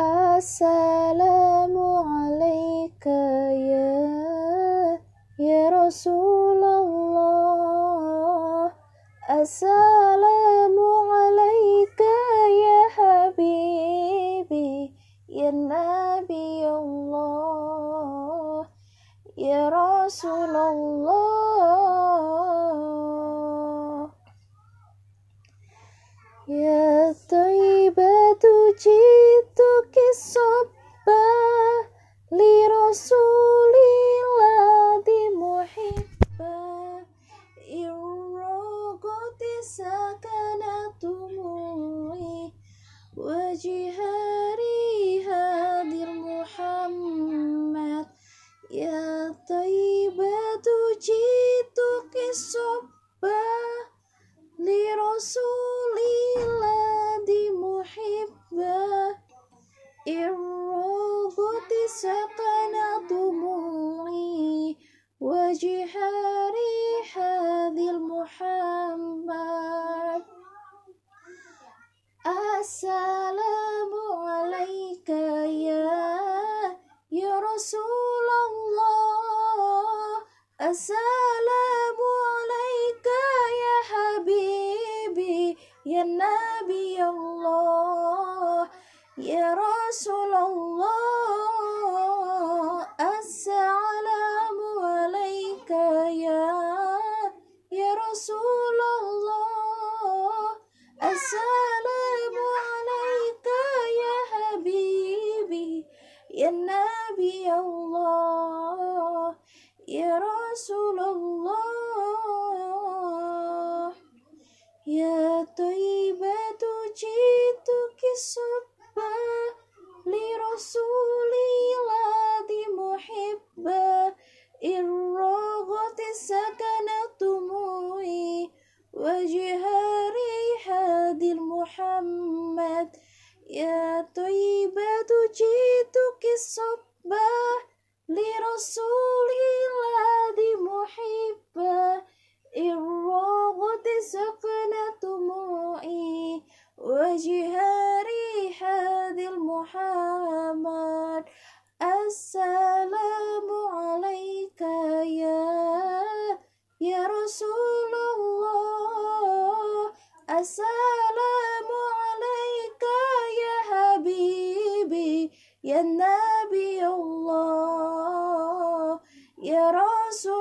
السلام عليك يا يا رسول الله السلام عليك يا حبيبي يا نبي الله يا رسول الله يا طيبة جئتك لرسول الله محبا إن رغت سكنت دموعي وجهاري هادر محمد يا طيبة جئتك الصبا لرسول الله محبا إن رغت سكن دموعي وجهاري حاذر محمد السلام عليك يا يا رسول الله. السلام عليك يا حبيبي يا نبي الله. يا رسول يا نبي الله يا رسول الله. يا طيبة جئتك الصبا لرسول الله محبا. إن رغت سكنت دموعي وجهاري حادي محمد يا طيبة وجهها ريح ذي المحامات السلام عليك يا يا رسول الله. السلام عليك يا حبيبي يا نبي الله. يا رسول